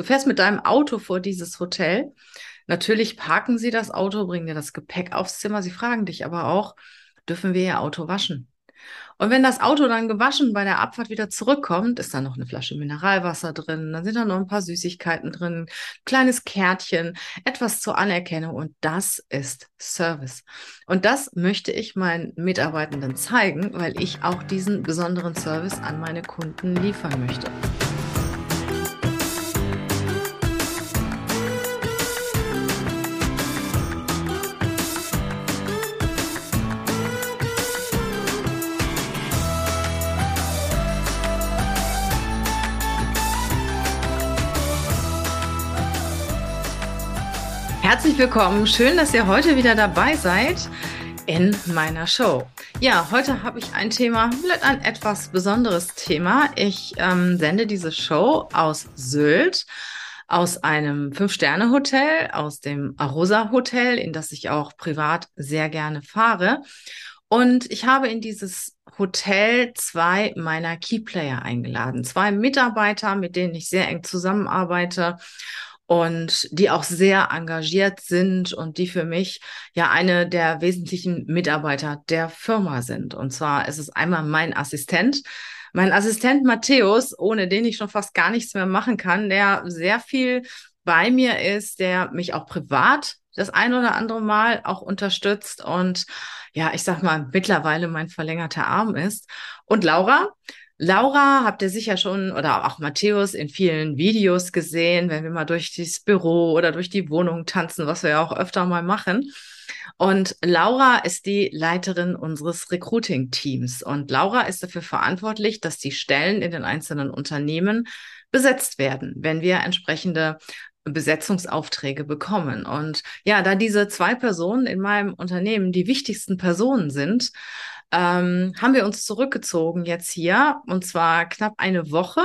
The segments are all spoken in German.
Du fährst mit deinem Auto vor dieses Hotel. Natürlich parken sie das Auto, bringen dir das Gepäck aufs Zimmer. Sie fragen dich aber auch, dürfen wir ihr Auto waschen? Und wenn das Auto dann gewaschen bei der Abfahrt wieder zurückkommt, ist da noch eine Flasche Mineralwasser drin, dann sind da noch ein paar Süßigkeiten drin, kleines Kärtchen, etwas zur Anerkennung und das ist Service. Und das möchte ich meinen Mitarbeitenden zeigen, weil ich auch diesen besonderen Service an meine Kunden liefern möchte. Herzlich willkommen. Schön, dass ihr heute wieder dabei seid in meiner Show. Ja, heute habe ich ein Thema, ein etwas besonderes Thema. Ich ähm, sende diese Show aus Sylt, aus einem Fünf-Sterne-Hotel, aus dem Arosa Hotel, in das ich auch privat sehr gerne fahre. Und ich habe in dieses Hotel zwei meiner Keyplayer eingeladen, zwei Mitarbeiter, mit denen ich sehr eng zusammenarbeite und die auch sehr engagiert sind und die für mich ja eine der wesentlichen Mitarbeiter der Firma sind. Und zwar ist es einmal mein Assistent, mein Assistent Matthäus, ohne den ich schon fast gar nichts mehr machen kann, der sehr viel bei mir ist, der mich auch privat das ein oder andere Mal auch unterstützt und ja, ich sag mal, mittlerweile mein verlängerter Arm ist. Und Laura, Laura habt ihr sicher schon oder auch Matthäus in vielen Videos gesehen, wenn wir mal durch das Büro oder durch die Wohnung tanzen, was wir ja auch öfter mal machen. Und Laura ist die Leiterin unseres Recruiting-Teams. Und Laura ist dafür verantwortlich, dass die Stellen in den einzelnen Unternehmen besetzt werden, wenn wir entsprechende Besetzungsaufträge bekommen. Und ja, da diese zwei Personen in meinem Unternehmen die wichtigsten Personen sind, ähm, haben wir uns zurückgezogen jetzt hier und zwar knapp eine Woche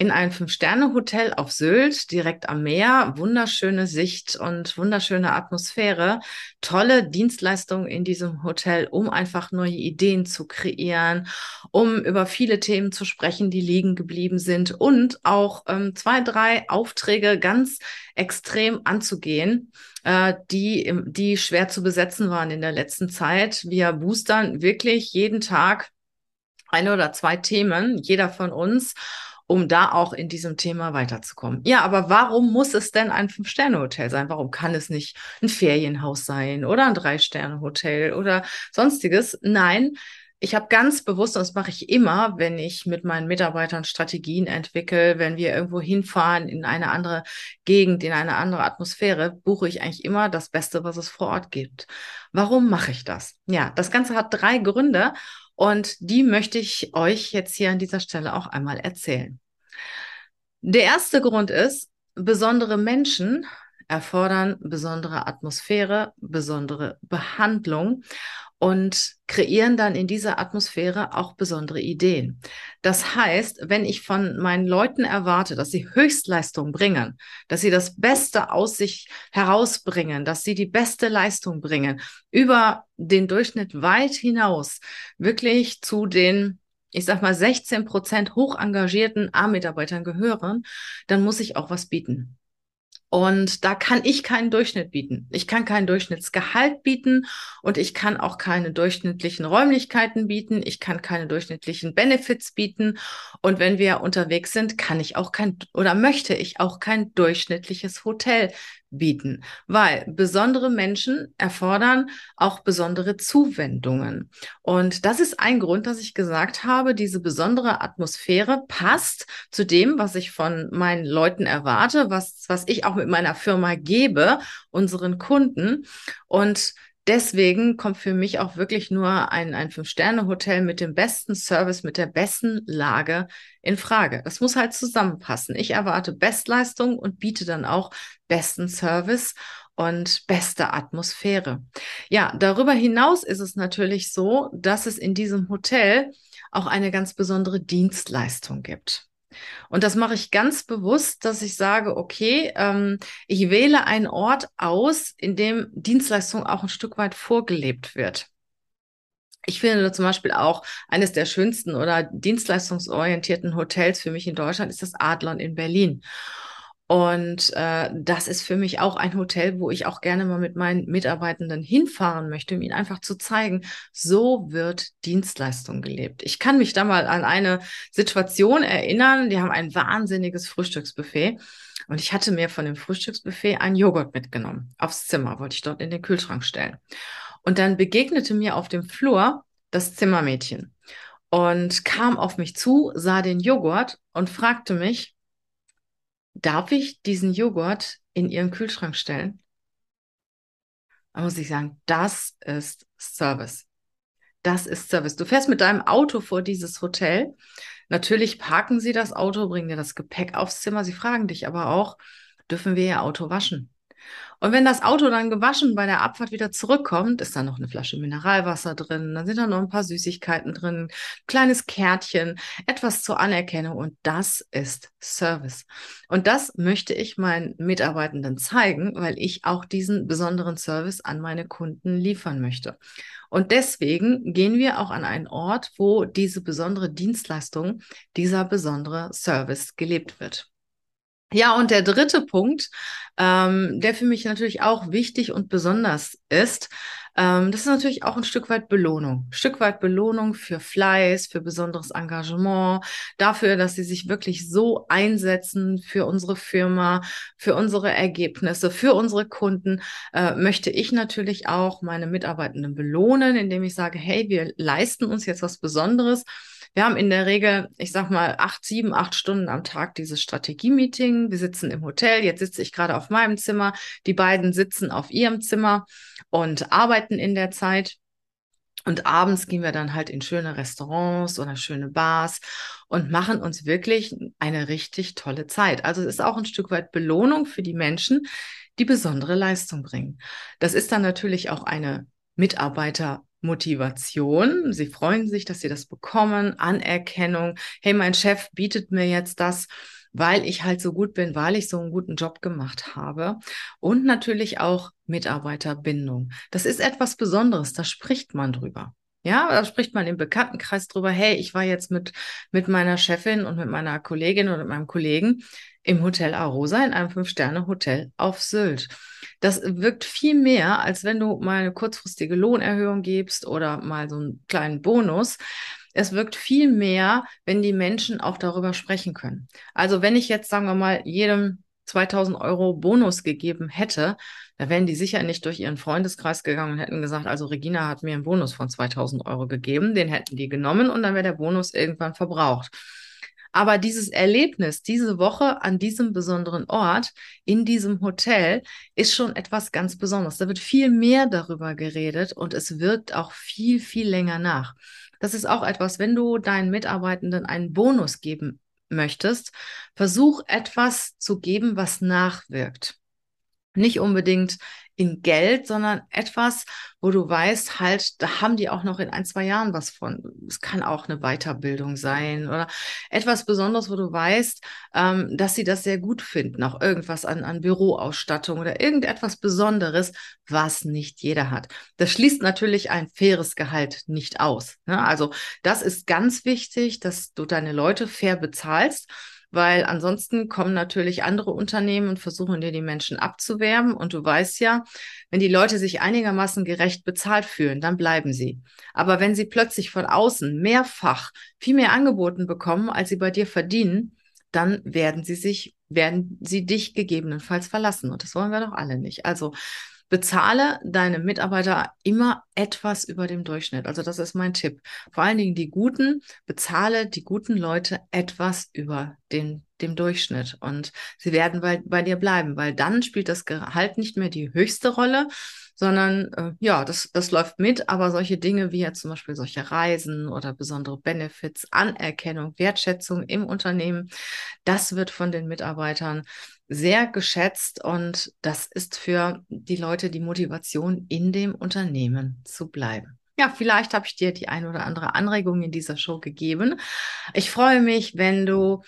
in ein Fünf-Sterne-Hotel auf Sylt, direkt am Meer. Wunderschöne Sicht und wunderschöne Atmosphäre. Tolle Dienstleistungen in diesem Hotel, um einfach neue Ideen zu kreieren, um über viele Themen zu sprechen, die liegen geblieben sind und auch ähm, zwei, drei Aufträge ganz extrem anzugehen, äh, die, die schwer zu besetzen waren in der letzten Zeit. Wir boostern wirklich jeden Tag eine oder zwei Themen, jeder von uns um da auch in diesem Thema weiterzukommen. Ja, aber warum muss es denn ein Fünf-Sterne-Hotel sein? Warum kann es nicht ein Ferienhaus sein oder ein Drei-Sterne-Hotel oder sonstiges? Nein, ich habe ganz bewusst, und das mache ich immer, wenn ich mit meinen Mitarbeitern Strategien entwickle, wenn wir irgendwo hinfahren in eine andere Gegend, in eine andere Atmosphäre, buche ich eigentlich immer das Beste, was es vor Ort gibt. Warum mache ich das? Ja, das Ganze hat drei Gründe und die möchte ich euch jetzt hier an dieser Stelle auch einmal erzählen. Der erste Grund ist, besondere Menschen erfordern besondere Atmosphäre, besondere Behandlung und kreieren dann in dieser Atmosphäre auch besondere Ideen. Das heißt, wenn ich von meinen Leuten erwarte, dass sie Höchstleistung bringen, dass sie das Beste aus sich herausbringen, dass sie die beste Leistung bringen, über den Durchschnitt weit hinaus, wirklich zu den ich sag mal, 16 Prozent hoch engagierten A-Mitarbeitern gehören, dann muss ich auch was bieten. Und da kann ich keinen Durchschnitt bieten. Ich kann kein Durchschnittsgehalt bieten und ich kann auch keine durchschnittlichen Räumlichkeiten bieten. Ich kann keine durchschnittlichen Benefits bieten. Und wenn wir unterwegs sind, kann ich auch kein oder möchte ich auch kein durchschnittliches Hotel bieten, weil besondere Menschen erfordern auch besondere Zuwendungen. Und das ist ein Grund, dass ich gesagt habe, diese besondere Atmosphäre passt zu dem, was ich von meinen Leuten erwarte, was, was ich auch mit meiner Firma gebe, unseren Kunden. Und deswegen kommt für mich auch wirklich nur ein, ein Fünf-Sterne-Hotel mit dem besten Service, mit der besten Lage in Frage. Das muss halt zusammenpassen. Ich erwarte Bestleistung und biete dann auch besten Service und beste Atmosphäre. Ja, darüber hinaus ist es natürlich so, dass es in diesem Hotel auch eine ganz besondere Dienstleistung gibt. Und das mache ich ganz bewusst, dass ich sage, okay, ähm, ich wähle einen Ort aus, in dem Dienstleistung auch ein Stück weit vorgelebt wird. Ich finde zum Beispiel auch eines der schönsten oder dienstleistungsorientierten Hotels für mich in Deutschland ist das Adlon in Berlin. Und äh, das ist für mich auch ein Hotel, wo ich auch gerne mal mit meinen Mitarbeitenden hinfahren möchte, um ihnen einfach zu zeigen, so wird Dienstleistung gelebt. Ich kann mich da mal an eine Situation erinnern, die haben ein wahnsinniges Frühstücksbuffet. Und ich hatte mir von dem Frühstücksbuffet einen Joghurt mitgenommen. Aufs Zimmer wollte ich dort in den Kühlschrank stellen. Und dann begegnete mir auf dem Flur das Zimmermädchen und kam auf mich zu, sah den Joghurt und fragte mich, darf ich diesen Joghurt in Ihren Kühlschrank stellen? Da muss ich sagen, das ist Service. Das ist Service. Du fährst mit deinem Auto vor dieses Hotel. Natürlich parken sie das Auto, bringen dir das Gepäck aufs Zimmer. Sie fragen dich aber auch, dürfen wir Ihr Auto waschen? Und wenn das Auto dann gewaschen bei der Abfahrt wieder zurückkommt, ist da noch eine Flasche Mineralwasser drin, dann sind da noch ein paar Süßigkeiten drin, kleines Kärtchen, etwas zur Anerkennung und das ist Service. Und das möchte ich meinen Mitarbeitenden zeigen, weil ich auch diesen besonderen Service an meine Kunden liefern möchte. Und deswegen gehen wir auch an einen Ort, wo diese besondere Dienstleistung, dieser besondere Service gelebt wird. Ja, und der dritte Punkt, ähm, der für mich natürlich auch wichtig und besonders ist, ähm, das ist natürlich auch ein Stück weit Belohnung. Ein Stück weit Belohnung für Fleiß, für besonderes Engagement, dafür, dass sie sich wirklich so einsetzen für unsere Firma, für unsere Ergebnisse, für unsere Kunden, äh, möchte ich natürlich auch meine Mitarbeitenden belohnen, indem ich sage, hey, wir leisten uns jetzt was Besonderes wir haben in der Regel, ich sag mal, acht, sieben, acht Stunden am Tag dieses Strategie-Meeting. Wir sitzen im Hotel. Jetzt sitze ich gerade auf meinem Zimmer. Die beiden sitzen auf ihrem Zimmer und arbeiten in der Zeit. Und abends gehen wir dann halt in schöne Restaurants oder schöne Bars und machen uns wirklich eine richtig tolle Zeit. Also es ist auch ein Stück weit Belohnung für die Menschen, die besondere Leistung bringen. Das ist dann natürlich auch eine Mitarbeiter Motivation. Sie freuen sich, dass sie das bekommen, Anerkennung. Hey, mein Chef bietet mir jetzt das, weil ich halt so gut bin, weil ich so einen guten Job gemacht habe. Und natürlich auch Mitarbeiterbindung. Das ist etwas Besonderes, da spricht man drüber. Ja, da spricht man im Bekanntenkreis drüber, hey, ich war jetzt mit, mit meiner Chefin und mit meiner Kollegin oder mit meinem Kollegen im Hotel Arosa in einem Fünf-Sterne-Hotel auf Sylt. Das wirkt viel mehr, als wenn du mal eine kurzfristige Lohnerhöhung gibst oder mal so einen kleinen Bonus. Es wirkt viel mehr, wenn die Menschen auch darüber sprechen können. Also wenn ich jetzt, sagen wir mal, jedem 2000 Euro Bonus gegeben hätte, da wären die sicher nicht durch ihren Freundeskreis gegangen und hätten gesagt, also Regina hat mir einen Bonus von 2000 Euro gegeben, den hätten die genommen und dann wäre der Bonus irgendwann verbraucht. Aber dieses Erlebnis diese Woche an diesem besonderen Ort, in diesem Hotel, ist schon etwas ganz Besonderes. Da wird viel mehr darüber geredet und es wirkt auch viel, viel länger nach. Das ist auch etwas, wenn du deinen Mitarbeitenden einen Bonus geben möchtest, versuch etwas zu geben, was nachwirkt. Nicht unbedingt in Geld, sondern etwas, wo du weißt, halt, da haben die auch noch in ein, zwei Jahren was von. Es kann auch eine Weiterbildung sein oder etwas Besonderes, wo du weißt, ähm, dass sie das sehr gut finden. Auch irgendwas an, an Büroausstattung oder irgendetwas Besonderes, was nicht jeder hat. Das schließt natürlich ein faires Gehalt nicht aus. Ne? Also das ist ganz wichtig, dass du deine Leute fair bezahlst weil ansonsten kommen natürlich andere Unternehmen und versuchen dir die Menschen abzuwerben. Und du weißt ja, wenn die Leute sich einigermaßen gerecht bezahlt fühlen, dann bleiben sie. Aber wenn sie plötzlich von außen mehrfach viel mehr angeboten bekommen, als sie bei dir verdienen, dann werden sie sich, werden sie dich gegebenenfalls verlassen. Und das wollen wir doch alle nicht. Also bezahle deine Mitarbeiter immer etwas über dem Durchschnitt. Also das ist mein Tipp. Vor allen Dingen die guten, bezahle die guten Leute etwas über den, dem Durchschnitt. Und sie werden bei, bei dir bleiben, weil dann spielt das Gehalt nicht mehr die höchste Rolle, sondern äh, ja, das, das läuft mit, aber solche Dinge wie jetzt zum Beispiel solche Reisen oder besondere Benefits, Anerkennung, Wertschätzung im Unternehmen, das wird von den Mitarbeitern sehr geschätzt und das ist für die Leute die Motivation, in dem Unternehmen zu bleiben. Ja, vielleicht habe ich dir die ein oder andere Anregung in dieser Show gegeben. Ich freue mich, wenn du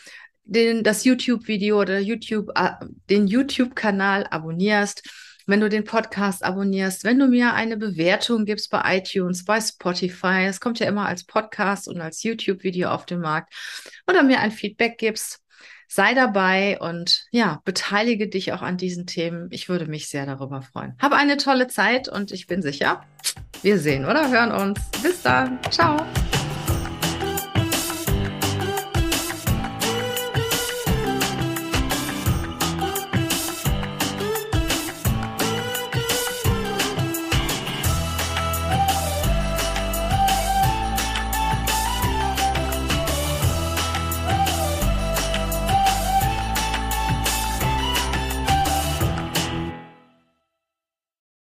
den, das YouTube-Video oder YouTube, äh, den YouTube-Kanal abonnierst, wenn du den Podcast abonnierst, wenn du mir eine Bewertung gibst bei iTunes, bei Spotify, es kommt ja immer als Podcast und als YouTube-Video auf den Markt, oder mir ein Feedback gibst sei dabei und ja, beteilige dich auch an diesen Themen. Ich würde mich sehr darüber freuen. Habe eine tolle Zeit und ich bin sicher, wir sehen oder hören uns. Bis dann. Ciao.